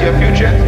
your future.